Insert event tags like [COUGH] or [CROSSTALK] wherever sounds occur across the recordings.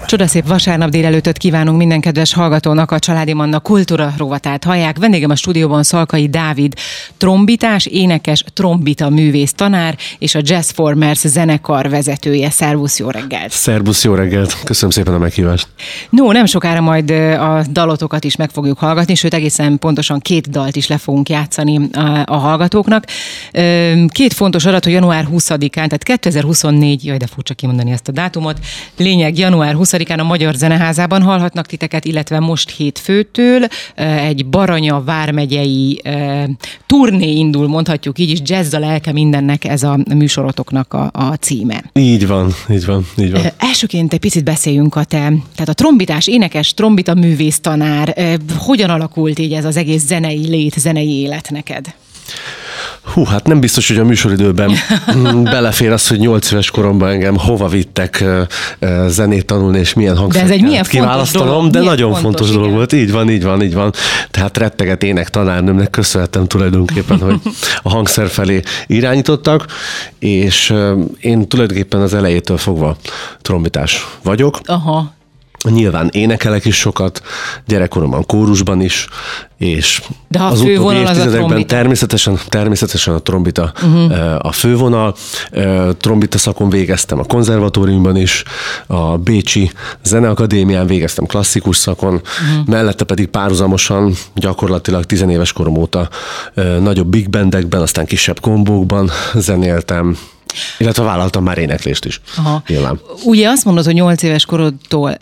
FM. Csodaszép vasárnap délelőttöt kívánunk minden kedves hallgatónak a Családi Manna kultúra rovatát hallják. Vendégem a stúdióban Szalkai Dávid, trombitás, énekes, trombita művész tanár és a Jazz Formers zenekar vezetője. Szervusz, jó reggelt! Szervusz, jó reggelt! Köszönöm szépen a meghívást. No, nem sokára majd a dalotokat is meg fogjuk hallgatni, sőt egészen pontosan két dalt is le fogunk játszani a, a hallgatóknak. Két fontos adat, hogy január 20-án, tehát 2024, jaj, de furcsa kimondani ezt a dátumot, lényeg január 20-án a Magyar Zeneházában hallhatnak titeket, illetve most hétfőtől egy Baranya vármegyei turné indul, mondhatjuk így is, jazz a lelke mindennek ez a műsorotoknak a, a címe. Így van, így van, így van. Elsőként egy picit beszéljünk a te, tehát a trombitás, énekes, trombita művész tanár, hogyan alakult így ez az egész zenei lét, zenei élet neked? Hú, hát nem biztos, hogy a műsoridőben [LAUGHS] belefér az, hogy nyolc éves koromban engem hova vittek zenét tanulni, és milyen hangszert de ez egy milyen kiválasztanom, dolog, de milyen nagyon fontos, fontos dolog igen. volt. Így van, így van, így van. Tehát retteget ének tanárnőmnek köszönhetem tulajdonképpen, hogy a hangszer felé irányítottak, és én tulajdonképpen az elejétől fogva trombitás vagyok. Aha. Nyilván énekelek is sokat, gyerekkoromban kórusban is, és De az utóbbi az évtizedekben trombita. természetesen, természetesen a trombita uh-huh. a fővonal. Trombita szakon végeztem a konzervatóriumban is, a Bécsi Zeneakadémián végeztem klasszikus szakon, uh-huh. mellette pedig párhuzamosan gyakorlatilag tizenéves korom óta nagyobb big bandekben, aztán kisebb kombókban zenéltem, illetve vállaltam már éneklést is. Aha. Nyilván. Ugye azt mondod, hogy 8 éves korodtól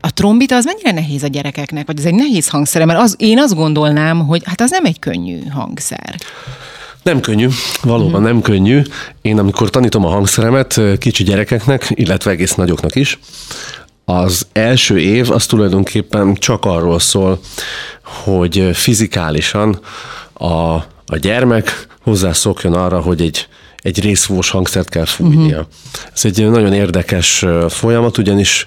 a trombita az mennyire nehéz a gyerekeknek, vagy ez egy nehéz hangszer, mert az, én azt gondolnám, hogy hát az nem egy könnyű hangszer. Nem könnyű, valóban nem könnyű. Én amikor tanítom a hangszeremet kicsi gyerekeknek, illetve egész nagyoknak is, az első év az tulajdonképpen csak arról szól, hogy fizikálisan a, a gyermek hozzászokjon arra, hogy egy, egy részfúvós hangszert kell fújnia. Uh-huh. Ez egy nagyon érdekes folyamat, ugyanis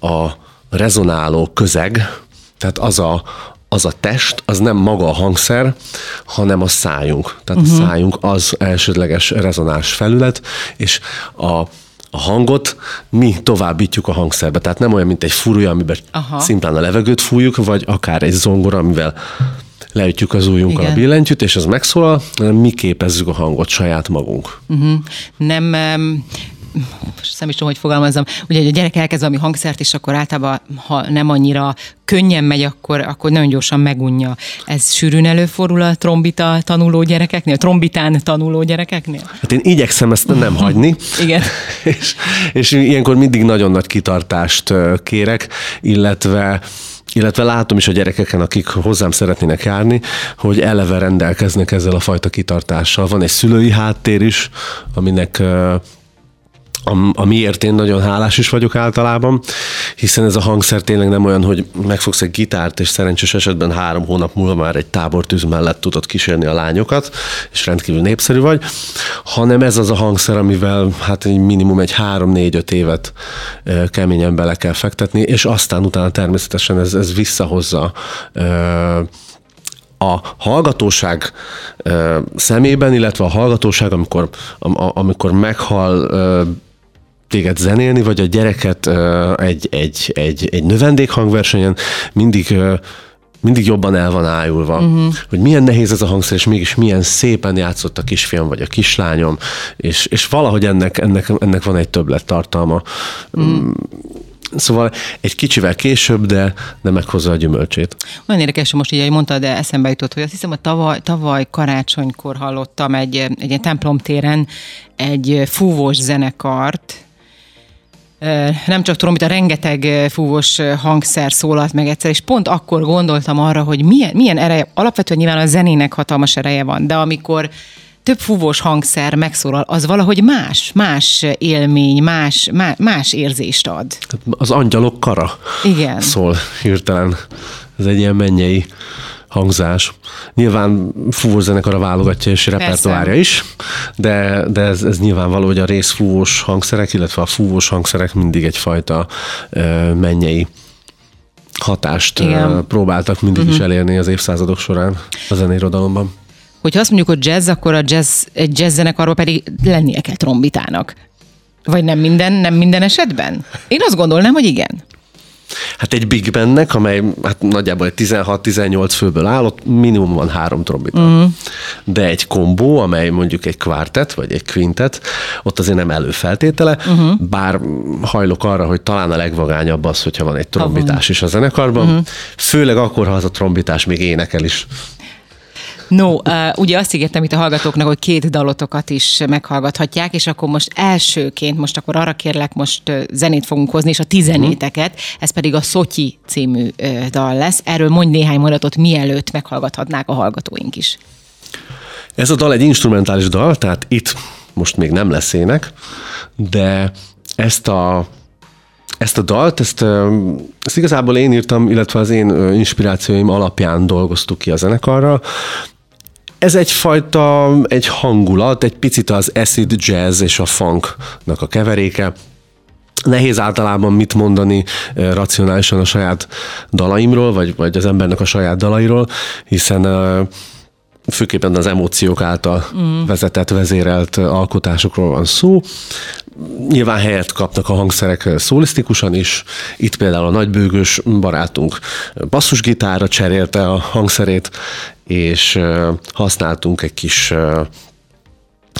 a rezonáló közeg, tehát az a, az a test, az nem maga a hangszer, hanem a szájunk. Tehát uh-huh. a szájunk az elsődleges rezonás felület, és a a hangot mi továbbítjuk a hangszerbe. Tehát nem olyan, mint egy furúja, amiben Aha. szimplán a levegőt fújjuk, vagy akár egy zongora, amivel leütjük az ujjunkkal Igen. a billentyűt, és ez megszólal, mi képezzük a hangot saját magunk. Uh-huh. Nem, um, nem is tudom, hogy fogalmazzam, ugye hogy a gyerek elkezd valami hangszert, és akkor általában, ha nem annyira könnyen megy, akkor, akkor nagyon gyorsan megunja. Ez sűrűn előfordul a trombita tanuló gyerekeknél, a trombitán tanuló gyerekeknél? Hát én igyekszem ezt nem hagyni. Igen. [LAUGHS] és, és ilyenkor mindig nagyon nagy kitartást kérek, illetve illetve látom is a gyerekeken, akik hozzám szeretnének járni, hogy eleve rendelkeznek ezzel a fajta kitartással. Van egy szülői háttér is, aminek amiért én nagyon hálás is vagyok általában, hiszen ez a hangszer tényleg nem olyan, hogy megfogsz egy gitárt, és szerencsés esetben három hónap múlva már egy tábortűz mellett tudod kísérni a lányokat, és rendkívül népszerű vagy, hanem ez az a hangszer, amivel hát egy minimum egy három-négy-öt évet keményen bele kell fektetni, és aztán utána természetesen ez, ez visszahozza a hallgatóság szemében, illetve a hallgatóság, amikor, amikor meghal téged zenélni, vagy a gyereket egy, egy, egy, egy növendékhangversenyen mindig mindig jobban el van ájulva, uh-huh. hogy milyen nehéz ez a hangszer, és mégis milyen szépen játszott a kisfiam, vagy a kislányom, és, és valahogy ennek, ennek, ennek van egy többlet tartalma. Uh-huh. Szóval egy kicsivel később, de, de meghozza a gyümölcsét. Olyan érdekes, hogy most így, ahogy mondtad, de eszembe jutott, hogy azt hiszem, hogy tavaly, tavaly karácsonykor hallottam egy, egy templomtéren egy fúvós zenekart, nem csak trombita, rengeteg fúvós hangszer szólalt meg egyszer, és pont akkor gondoltam arra, hogy milyen, milyen ereje, alapvetően nyilván a zenének hatalmas ereje van, de amikor több fúvós hangszer megszólal, az valahogy más, más élmény, más, más, más érzést ad. Az angyalok kara Igen. szól hirtelen. Ez egy ilyen mennyei hangzás. Nyilván fúvós zenekara válogatja és repertoárja is, de, de ez, ez nyilvánvaló, hogy a részfúvós hangszerek, illetve a fúvós hangszerek mindig egyfajta uh, mennyei hatást Igen. próbáltak mindig uh-huh. is elérni az évszázadok során a zeneirodalomban. Hogyha azt mondjuk, hogy jazz, akkor a jazz, egy jazz zenekarban pedig lennie kell trombitának. Vagy nem minden, nem minden esetben? Én azt gondolnám, hogy igen. Hát egy Big Bandnek, amely hát nagyjából egy 16-18 főből áll, ott minimum van három trombita. Uh-huh. De egy kombó, amely mondjuk egy kvártet, vagy egy quintet, ott azért nem előfeltétele, uh-huh. bár hajlok arra, hogy talán a legvagányabb az, hogyha van egy trombitás is a zenekarban, uh-huh. főleg akkor, ha az a trombitás még énekel is. No, uh, ugye azt ígértem itt a hallgatóknak, hogy két dalotokat is meghallgathatják, és akkor most elsőként, most akkor arra kérlek, most uh, zenét fogunk hozni, és a tizenéteket, uh-huh. ez pedig a Szotyi című uh, dal lesz. Erről mondj néhány mondatot, mielőtt meghallgathatnák a hallgatóink is. Ez a dal egy instrumentális dal, tehát itt most még nem lesz ének, de ezt a ezt a dalt, ezt, ezt igazából én írtam, illetve az én inspirációim alapján dolgoztuk ki a zenekarra. Ez egyfajta, egy hangulat, egy picit az acid jazz és a funknak a keveréke. Nehéz általában mit mondani eh, racionálisan a saját dalaimról, vagy, vagy az embernek a saját dalairól, hiszen eh, főképpen az emóciók által mm. vezetett, vezérelt alkotásokról van szó. Nyilván helyet kaptak a hangszerek szólisztikusan is. Itt például a nagybőgős barátunk basszusgitára cserélte a hangszerét, és használtunk egy kis,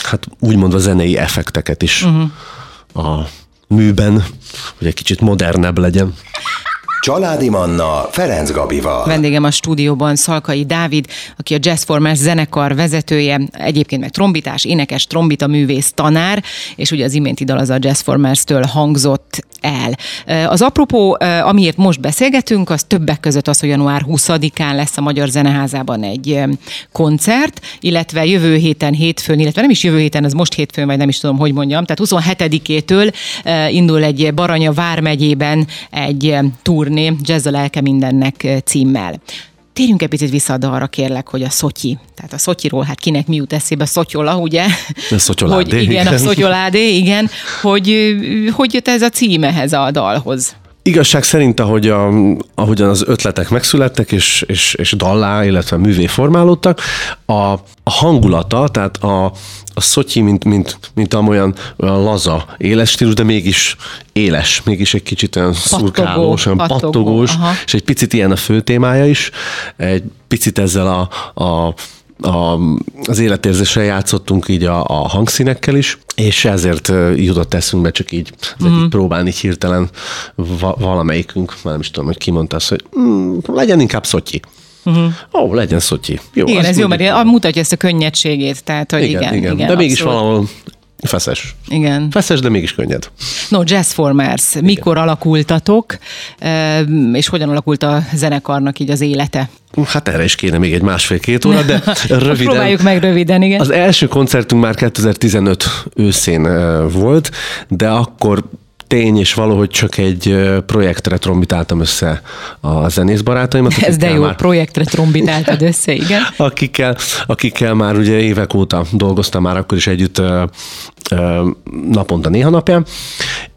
hát úgymond zenei effekteket is uh-huh. a műben, hogy egy kicsit modernebb legyen. Családi Manna Ferenc Gabival. Vendégem a stúdióban Szalkai Dávid, aki a Jazzformers zenekar vezetője, egyébként meg trombitás, énekes, trombita művész, tanár, és ugye az iménti dal az a Jazzformers-től hangzott el. Az apropó, amiért most beszélgetünk, az többek között az, hogy január 20-án lesz a Magyar Zeneházában egy koncert, illetve jövő héten hétfőn, illetve nem is jövő héten, ez most hétfőn, vagy nem is tudom, hogy mondjam, tehát 27-től indul egy Baranya vármegyében egy turné, Jazz a lelke mindennek címmel. Térjünk egy picit vissza arra kérlek, hogy a Szotyi, tehát a Szotyiról, hát kinek mi jut eszébe, Szotyola, ugye? A Szotyoládé. Hogy igen, a Szotyoládé, igen. Hogy, hogy jött ez a cím ehhez a dalhoz? Igazság szerint, ahogy a, ahogyan az ötletek megszülettek, és, és, és dallá, illetve művé formálódtak, a, a hangulata, tehát a, a szotyi, mint, mint, mint amolyan olyan laza, éles stílus, de mégis éles, mégis egy kicsit olyan szurkálós, olyan pattogó, pattogós, aha. és egy picit ilyen a fő témája is, egy picit ezzel a, a a, az életérzéssel játszottunk így a, a hangszínekkel is, és ezért jutott eszünkbe csak így, mm. így próbálni hirtelen va, valamelyikünk, már nem is tudom, hogy kimondta azt, hogy mm, legyen inkább szotyi. Uh-huh. Ó, legyen szotyi. Jó, igen, ez jó, mert mutatja ezt a könnyedségét. Tehát, hogy igen, igen, igen. igen de mégis abszolút. valahol Feszes. Igen. Feszes, de mégis könnyed. No, Jazzformers. Igen. Mikor alakultatok, és hogyan alakult a zenekarnak így az élete? Hát erre is kéne még egy másfél-két óra, de [LAUGHS] röviden. Próbáljuk meg röviden, igen. Az első koncertünk már 2015 őszén volt, de akkor tény, és valahogy csak egy projektre trombitáltam össze a zenész barátaimat. Ez de jó, már... projektre [LAUGHS] trombitáltad össze, igen. akikkel, akikkel már ugye évek óta dolgoztam már akkor is együtt naponta néha napján,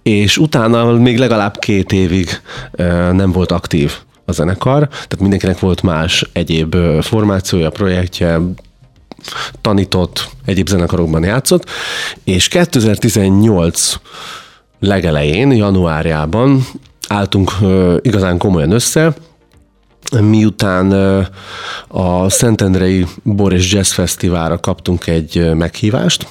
és utána még legalább két évig nem volt aktív a zenekar, tehát mindenkinek volt más egyéb formációja, projektje, tanított, egyéb zenekarokban játszott, és 2018 legelején, januárjában álltunk igazán komolyan össze, miután a Szentendrei Bor és Jazz Fesztiválra kaptunk egy meghívást,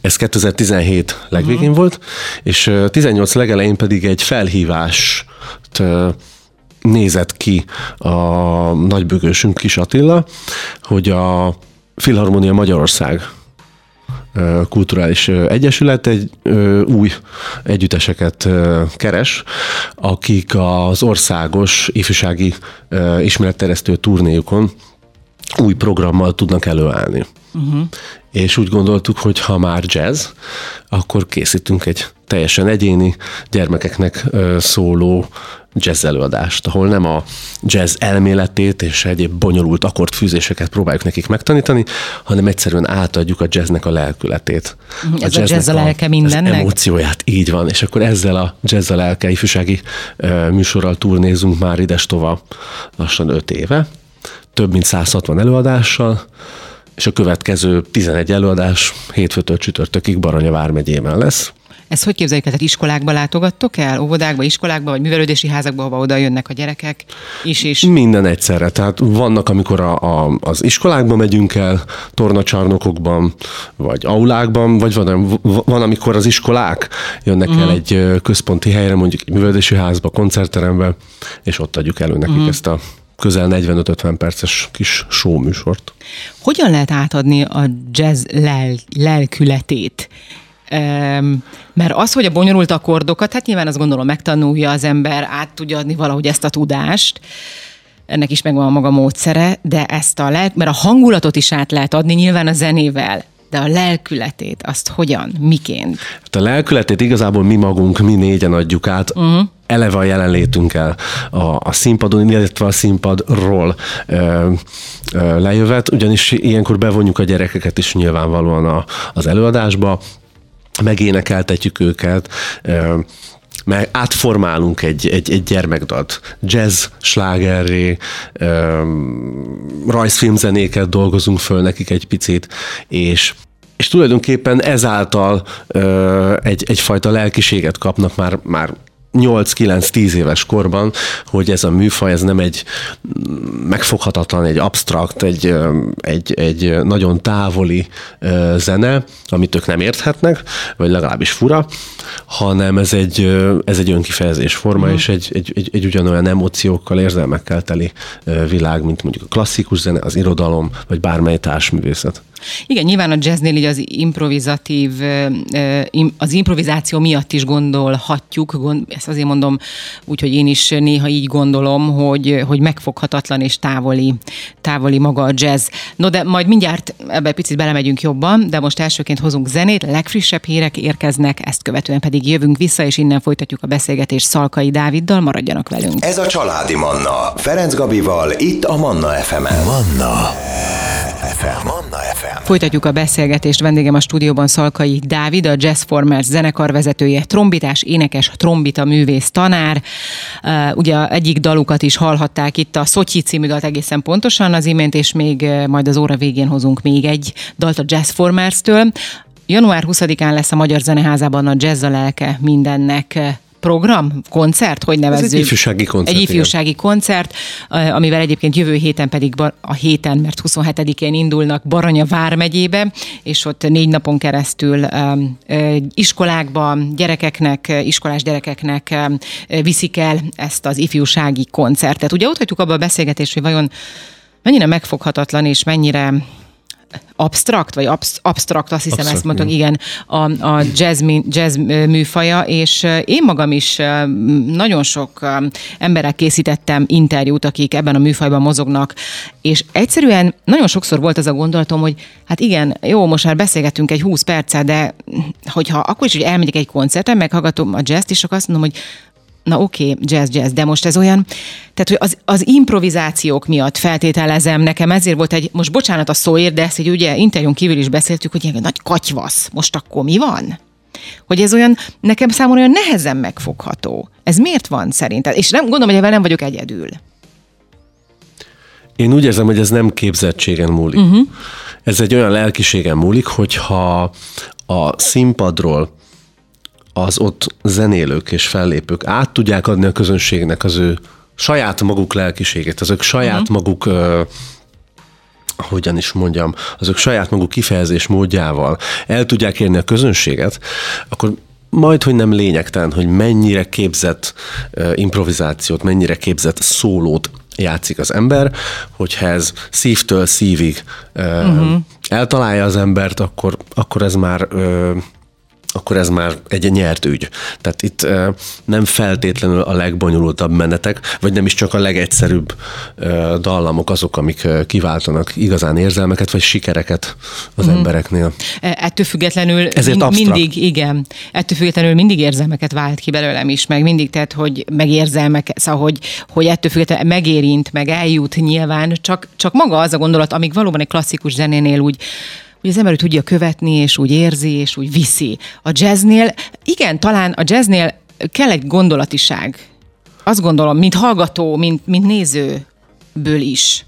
ez 2017 legvégén uh-huh. volt, és 18 legelején pedig egy felhívást nézett ki a nagybögősünk Kis Attila, hogy a Filharmonia Magyarország kulturális egyesület egy új együtteseket keres, akik az országos ifjúsági ismeretteresztő turnéjukon új programmal tudnak előállni. Uh-huh. És úgy gondoltuk, hogy ha már jazz, akkor készítünk egy teljesen egyéni gyermekeknek szóló jazz előadást, ahol nem a jazz elméletét és egyéb bonyolult akkordfűzéseket próbáljuk nekik megtanítani, hanem egyszerűen átadjuk a jazznek a lelkületét. Ez a, a jazz a lelke mindennek? Az emócióját, így van. És akkor ezzel a jazz a lelke ifjúsági műsorral turnézunk már idestova lassan öt éve, több mint 160 előadással, és a következő 11 előadás hétfőtől csütörtökig Baranya vármegyében lesz. Ez hogy képzeljük? Tehát iskolákba látogattok el? Óvodákba, iskolákba, vagy művelődési házakba, ahova oda jönnek a gyerekek is? is? Minden egyszerre. Tehát vannak, amikor a, a, az iskolákba megyünk el, tornacsarnokokban, vagy aulákban, vagy van, van amikor az iskolák jönnek uh-huh. el mhm. egy központi helyre, mondjuk egy művelődési házba, koncertterembe, és ott adjuk elő nekik uh-huh. ezt a közel 45-50 perces kis show műsort. Hogyan lehet átadni a jazz lel- lelkületét? mert az, hogy a bonyolult akkordokat, hát nyilván azt gondolom megtanulja az ember, át tudja adni valahogy ezt a tudást, ennek is megvan a maga módszere, de ezt a lelk, mert a hangulatot is át lehet adni nyilván a zenével, de a lelkületét, azt hogyan, miként? Hát a lelkületét igazából mi magunk, mi négyen adjuk át, uh-huh. Eleve a jelenlétünkkel a, a színpadon, illetve a színpadról ö, ö, lejövet, ugyanis ilyenkor bevonjuk a gyerekeket is nyilvánvalóan a, az előadásba, megénekeltetjük őket, meg átformálunk egy, egy, egy gyermekdalt. Jazz, slágerré, rajzfilmzenéket dolgozunk föl nekik egy picit, és és tulajdonképpen ezáltal ö, egy, egyfajta lelkiséget kapnak már, már 8-9-10 éves korban, hogy ez a műfaj, ez nem egy megfoghatatlan, egy absztrakt, egy, egy, egy nagyon távoli zene, amit ők nem érthetnek, vagy legalábbis fura, hanem ez egy, ez egy önkifejezés forma, uh-huh. és egy, egy, egy, egy ugyanolyan emóciókkal, érzelmekkel teli világ, mint mondjuk a klasszikus zene, az irodalom, vagy bármely társművészet. Igen, nyilván a jazznél így az improvizatív, az improvizáció miatt is gondolhatjuk, ezt azért mondom úgy, hogy én is néha így gondolom, hogy, hogy megfoghatatlan és távoli, távoli maga a jazz. No, de majd mindjárt ebbe picit belemegyünk jobban, de most elsőként hozunk zenét, legfrissebb hírek érkeznek, ezt követően pedig jövünk vissza, és innen folytatjuk a beszélgetést Szalkai Dáviddal, maradjanak velünk. Ez a Családi Manna, Ferenc Gabival, itt a Manna FM-en. Manna FM. Manna FM. Folytatjuk a beszélgetést. Vendégem a stúdióban Szalkai Dávid, a Jazz Formers zenekarvezetője, trombitás, énekes, trombita művész, tanár. Ugye egyik dalukat is hallhatták itt, a Szotyi című dalt egészen pontosan az imént, és még majd az óra végén hozunk még egy dalt a Jazz Formers-től. Január 20-án lesz a Magyar Zeneházában a Jazz a lelke mindennek program, koncert, hogy nevezzük? Ez egy ifjúsági koncert. Egy ifjúsági igen. koncert, amivel egyébként jövő héten pedig a héten, mert 27-én indulnak Baranya vármegyébe, és ott négy napon keresztül iskolákba, gyerekeknek, iskolás gyerekeknek viszik el ezt az ifjúsági koncertet. Ugye ott hagyjuk abba a beszélgetést, hogy vajon mennyire megfoghatatlan és mennyire abstrakt, vagy absz, abstrakt, azt hiszem absztrakt, ezt mondtam, igen, a, a jazz, jazz műfaja, és én magam is nagyon sok emberek készítettem interjút, akik ebben a műfajban mozognak, és egyszerűen nagyon sokszor volt az a gondolatom, hogy hát igen, jó, most már beszélgetünk egy 20 percet, de hogyha akkor is, hogy elmegyek egy koncerten, meghallgatom a jazz és akkor azt mondom, hogy na oké, okay, jazz, jazz, de most ez olyan, tehát hogy az, az improvizációk miatt feltételezem nekem, ezért volt egy, most bocsánat a szóért, de ezt egy ugye interjún kívül is beszéltük, hogy ilyen nagy katyvasz, most akkor mi van? Hogy ez olyan, nekem számomra olyan nehezen megfogható. Ez miért van szerinted? És nem gondolom, hogy ebben nem vagyok egyedül. Én úgy érzem, hogy ez nem képzettségen múlik. Uh-huh. Ez egy olyan lelkiségen múlik, hogyha a színpadról az ott zenélők és fellépők át tudják adni a közönségnek az ő saját maguk lelkiségét, az ők saját uh-huh. maguk hogyan is mondjam, azok saját maguk kifejezés módjával el tudják érni a közönséget, akkor majd, hogy nem lényegtelen, hogy mennyire képzett uh, improvizációt, mennyire képzett szólót játszik az ember, hogyha ez szívtől szívig uh, uh-huh. eltalálja az embert, akkor, akkor ez már uh, akkor ez már egy nyert ügy. Tehát itt nem feltétlenül a legbonyolultabb menetek, vagy nem is csak a legegyszerűbb dallamok azok, amik kiváltanak igazán érzelmeket, vagy sikereket az mm. embereknél. E, ettől függetlenül Ezért mindig, igen, ettől függetlenül mindig érzelmeket vált ki belőlem is, meg mindig, tehát, hogy megérzelmek, szóval, hogy, hogy ettől függetlenül megérint, meg eljut nyilván, csak, csak maga az a gondolat, amíg valóban egy klasszikus zenénél úgy hogy az ember tudja követni, és úgy érzi, és úgy viszi. A jazznél, igen, talán a jazznél kell egy gondolatiság. Azt gondolom, mint hallgató, mint, mint nézőből is.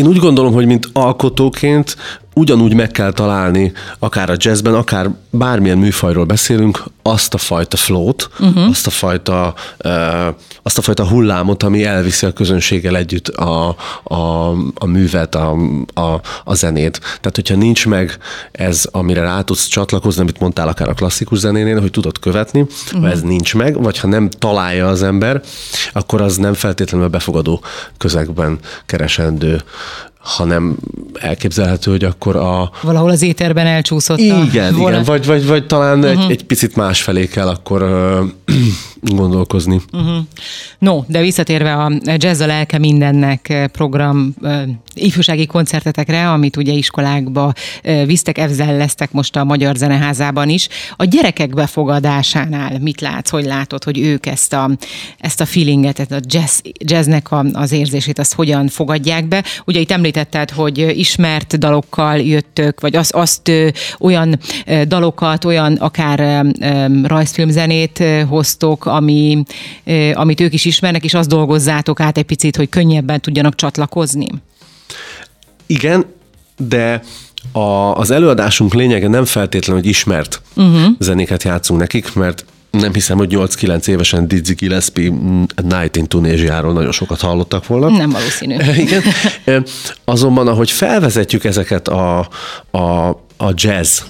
én úgy gondolom, hogy mint alkotóként ugyanúgy meg kell találni, akár a jazzben, akár bármilyen műfajról beszélünk, azt a fajta flót, uh-huh. azt, a fajta, uh, azt a fajta hullámot, ami elviszi a közönséggel együtt a, a, a művet, a, a, a zenét. Tehát, hogyha nincs meg ez, amire rá tudsz csatlakozni, amit mondtál akár a klasszikus zenénél, hogy tudod követni, uh-huh. ha ez nincs meg, vagy ha nem találja az ember, akkor az nem feltétlenül a befogadó közegben keresendő hanem elképzelhető, hogy akkor a... Valahol az éterben elcsúszott igen, a Igen, vagy, vagy, vagy talán uh-huh. egy, mhm. egy picit más felé kell akkor uh, gondolkozni. Uh-huh. No, de visszatérve a Jazz a lelke mindennek program uh, ifjúsági koncertetekre, amit ugye iskolákba uh, visztek, evzelleztek most a Magyar Zeneházában is. A gyerekek befogadásánál mit látsz, hogy látod, hogy ők ezt a, ezt a feelinget, ezt a jazz, jazznek a, az érzését, azt hogyan fogadják be? Ugye itt említetted, hogy ismert dalokkal jöttök, vagy azt, azt olyan dalokat, olyan akár rajzfilmzenét hoztok, ami, amit ők is ismernek, és azt dolgozzátok át egy picit, hogy könnyebben tudjanak csatlakozni? Igen, de a, az előadásunk lényege nem feltétlenül, hogy ismert uh-huh. zenéket játszunk nekik, mert nem hiszem, hogy 8-9 évesen Dizzy Gillespie Night in Tunésiáról nagyon sokat hallottak volna. Nem valószínű. [LAUGHS] Igen. Azonban, ahogy felvezetjük ezeket a, a, a jazz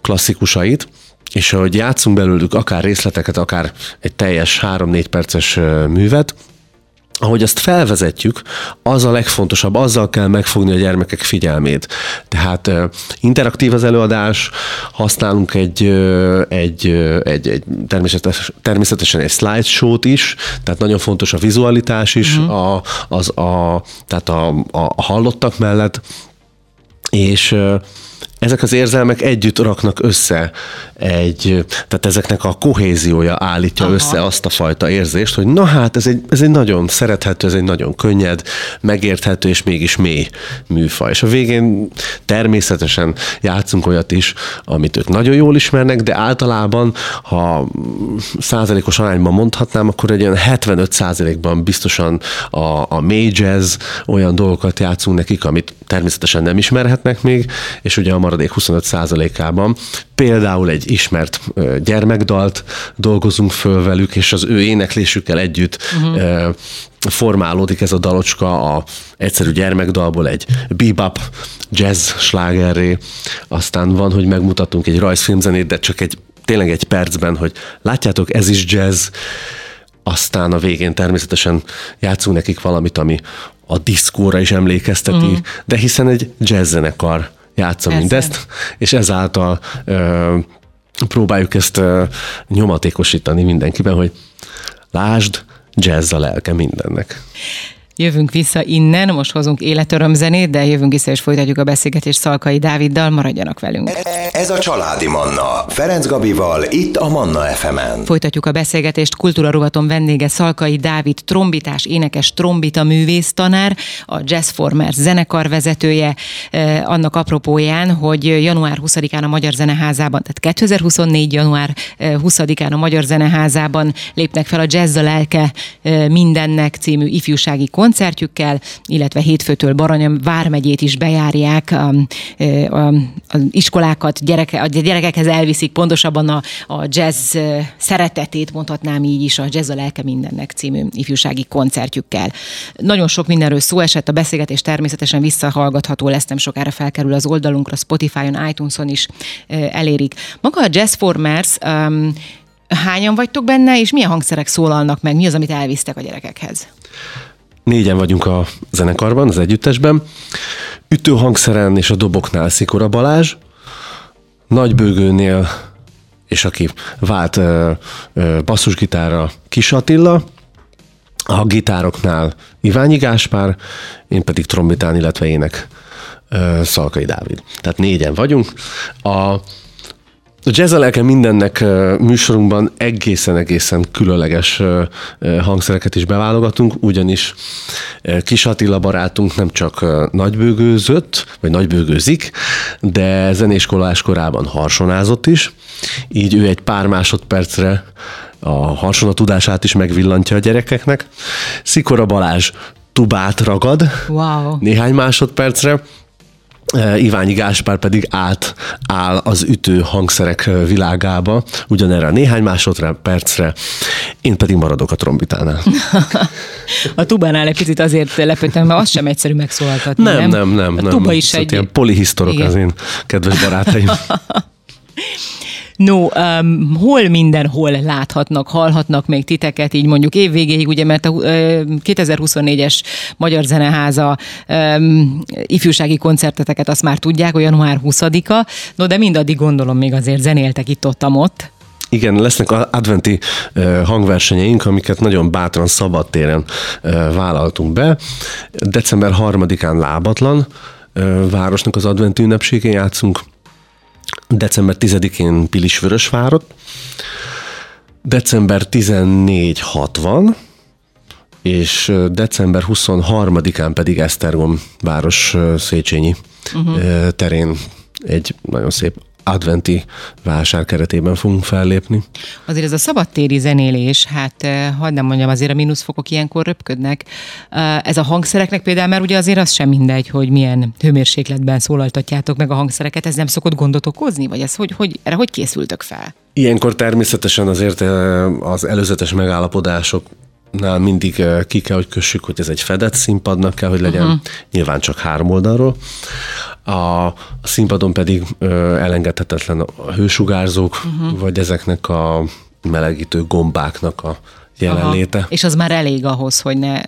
klasszikusait, és ahogy játszunk belőlük akár részleteket, akár egy teljes 3-4 perces művet, ahogy azt felvezetjük, az a legfontosabb, azzal kell megfogni a gyermekek figyelmét. Tehát interaktív az előadás, használunk egy, egy, egy, egy természetes, természetesen egy slideshow-t is, tehát nagyon fontos a vizualitás is, uh-huh. a, az, a, tehát a, a hallottak mellett, és ezek az érzelmek együtt raknak össze egy, tehát ezeknek a kohéziója állítja Aha. össze azt a fajta érzést, hogy na hát ez egy, ez egy nagyon szerethető, ez egy nagyon könnyed, megérthető és mégis mély műfaj. És a végén természetesen játszunk olyat is, amit ők nagyon jól ismernek, de általában, ha százalékos arányban mondhatnám, akkor egy olyan 75 százalékban biztosan a, a mély jazz olyan dolgokat játszunk nekik, amit természetesen nem ismerhetnek még, és ugye a maradék 25 százalékában például egy ismert gyermekdalt dolgozunk föl velük, és az ő éneklésükkel együtt uh-huh. formálódik ez a dalocska a egyszerű gyermekdalból egy bebop jazz slágerré, aztán van, hogy megmutatunk egy rajzfilmzenét, de csak egy tényleg egy percben, hogy látjátok, ez is jazz, aztán a végén természetesen játszunk nekik valamit, ami a diszkóra is emlékezteti, mm. de hiszen egy jazz zenekar játsza Persze. mindezt, és ezáltal ö, próbáljuk ezt ö, nyomatékosítani mindenkiben, hogy lásd, jazz a lelke mindennek. Jövünk vissza innen, most hozunk életörömzenét, de jövünk vissza és folytatjuk a beszélgetést Szalkai Dáviddal, maradjanak velünk. Ez a Családi Manna, Ferenc Gabival, itt a Manna fm -en. Folytatjuk a beszélgetést, kultúra rovaton vendége Szalkai Dávid, trombitás, énekes, trombita művész tanár, a Jazz Formers zenekar vezetője, eh, annak apropóján, hogy január 20-án a Magyar Zeneházában, tehát 2024. január 20-án eh, a Magyar Zeneházában lépnek fel a Jazz a lelke eh, mindennek című ifjúsági koncertjükkel, illetve hétfőtől Baranya vármegyét is bejárják, a, a, a iskolákat, gyereke, a gyerekekhez elviszik pontosabban a, a jazz szeretetét, mondhatnám így is, a Jazz a lelke mindennek című ifjúsági koncertjükkel. Nagyon sok mindenről szó esett, a beszélgetés természetesen visszahallgatható lesz, nem sokára felkerül az oldalunkra, Spotify-on, iTunes-on is elérik. Maga a Jazz Formers um, hányan vagytok benne, és milyen hangszerek szólalnak meg? Mi az, amit elvisztek a gyerekekhez? Négyen vagyunk a zenekarban, az együttesben. Ütőhangszeren és a doboknál Szikora Balázs, nagybőgőnél, és aki vált ö, ö, basszusgitára Kis Attila, a gitároknál Iványi Gáspár, én pedig trombitán, illetve ének Szalkai Dávid. Tehát négyen vagyunk. A a jazz lelke mindennek műsorunkban egészen-egészen különleges hangszereket is beválogatunk, ugyanis Kis Attila barátunk nem csak nagybőgőzött, vagy nagybőgőzik, de zenéskolás korában harsonázott is, így ő egy pár másodpercre a harsona tudását is megvillantja a gyerekeknek. Szikora Balázs tubát ragad wow. néhány másodpercre, Iványi Gáspár pedig át áll az ütő hangszerek világába, ugyanerre a néhány másodra, percre, én pedig maradok a trombitánál. [LAUGHS] a tubánál egy picit azért lepődtem, mert az sem egyszerű megszólaltatni, nem? Nem, nem, nem. A nem. tuba is egy... Ilyen polihisztorok az én kedves barátaim. [LAUGHS] No, um, hol mindenhol láthatnak, hallhatnak még titeket, így mondjuk évvégéig, ugye, mert a uh, 2024-es Magyar Zeneháza um, ifjúsági koncerteteket azt már tudják, hogy január 20-a, no de mindaddig gondolom még azért zenéltek itt-ott-ott. Igen, lesznek adventi uh, hangversenyeink, amiket nagyon bátran szabadtéren uh, vállaltunk be. December 3-án lábatlan uh, városnak az adventi ünnepségén játszunk, december 10-én Pilisvörösvárot, december 14 60, és december 23-án pedig Esztergom város Széchenyi uh-huh. terén egy nagyon szép adventi vásár keretében fogunk fellépni. Azért ez a szabadtéri zenélés, hát hagyd nem mondjam, azért a mínuszfokok ilyenkor röpködnek. Ez a hangszereknek például, mert ugye azért az sem mindegy, hogy milyen hőmérsékletben szólaltatjátok meg a hangszereket, ez nem szokott gondot okozni, vagy ez hogy, hogy, erre hogy készültök fel? Ilyenkor természetesen azért az előzetes megállapodások nál mindig ki kell, hogy kössük, hogy ez egy fedett színpadnak kell, hogy legyen, uh-huh. nyilván csak három oldalról. A, a színpadon pedig ö, elengedhetetlen a hősugárzók, uh-huh. vagy ezeknek a melegítő gombáknak a jelenléte. Aha. És az már elég ahhoz, hogy ne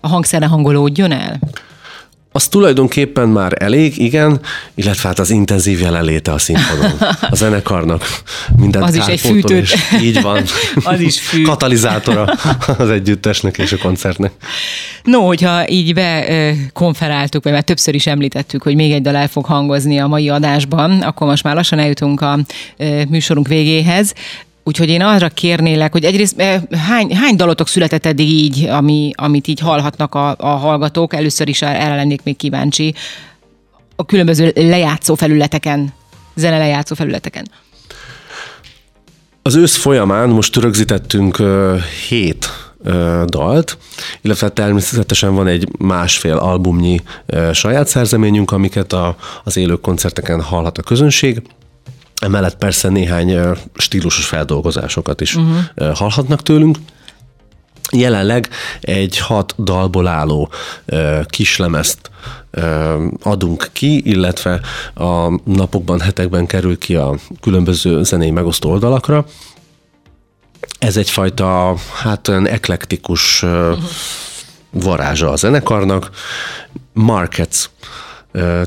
a hangszer ne hangolódjon el? Az tulajdonképpen már elég, igen, illetve hát az intenzív jelenléte a színpadon. A zenekarnak minden Az is egy fűtő. És így van. [LAUGHS] az is fű. Katalizátora az együttesnek és a koncertnek. No, hogyha így bekonferáltuk, vagy már többször is említettük, hogy még egy dal el fog hangozni a mai adásban, akkor most már lassan eljutunk a műsorunk végéhez. Úgyhogy én arra kérnélek, hogy egyrészt eh, hány, hány dalotok született eddig így, ami, amit így hallhatnak a, a hallgatók? Először is erre lennék még kíváncsi. A különböző lejátszó felületeken, zene lejátszó felületeken. Az ősz folyamán most rögzítettünk uh, hét dalt, illetve természetesen van egy másfél albumnyi saját szerzeményünk, amiket a, az élő koncerteken hallhat a közönség. Emellett persze néhány stílusos feldolgozásokat is uh-huh. hallhatnak tőlünk. Jelenleg egy hat dalból álló kislemezt adunk ki, illetve a napokban, hetekben kerül ki a különböző zenei megosztó oldalakra. Ez egyfajta, hát olyan eklektikus uh-huh. varázsa a zenekarnak. Markets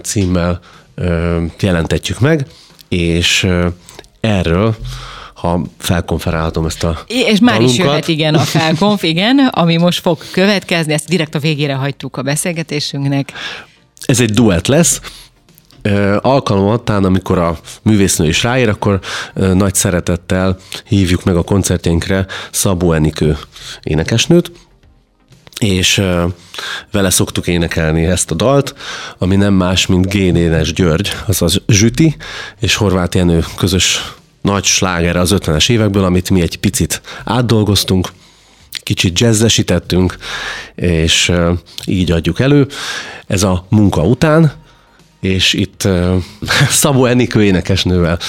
címmel jelentetjük meg és erről ha felkonferálhatom ezt a És már dalunkat. is jöhet, igen, a felkonf, [LAUGHS] igen, ami most fog következni, ezt direkt a végére hagytuk a beszélgetésünknek. Ez egy duett lesz, alkalmattán, amikor a művésznő is ráér, akkor nagy szeretettel hívjuk meg a koncertjeinkre Szabó Enikő énekesnőt, és vele szoktuk énekelni ezt a dalt, ami nem más, mint Génénes György, azaz Zsüti, és Horváth Jenő közös nagy sláger az 50-es évekből, amit mi egy picit átdolgoztunk, kicsit jazzesítettünk, és így adjuk elő. Ez a munka után, és itt [LAUGHS] Szabó Enikő énekesnővel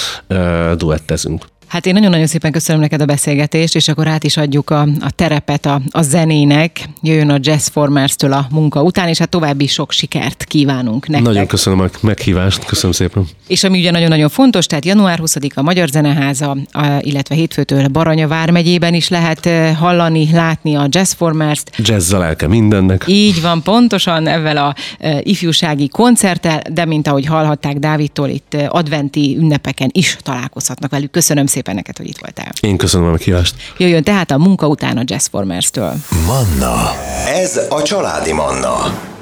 duettezünk. Hát én nagyon-nagyon szépen köszönöm neked a beszélgetést, és akkor át is adjuk a, a terepet a, a zenének. Jöjjön a Jazz Formers-től a munka után, és hát további sok sikert kívánunk nektek. Nagyon köszönöm a meghívást, köszönöm szépen. És ami ugye nagyon-nagyon fontos, tehát január 20 a Magyar Zeneháza, a, illetve hétfőtől Baranya vármegyében is lehet eh, hallani, látni a Jazz Formers-t. Jazzzel lelke mindennek. Így van, pontosan ezzel a e, ifjúsági koncerttel, de mint ahogy hallhatták Dávidtól, itt eh, adventi ünnepeken is találkozhatnak velük. Köszönöm szépen szépen neked, hogy itt voltál. Én köszönöm a meghívást. Jöjjön tehát a munka után a Jazz Formers-től. Manna. Ez a családi Manna.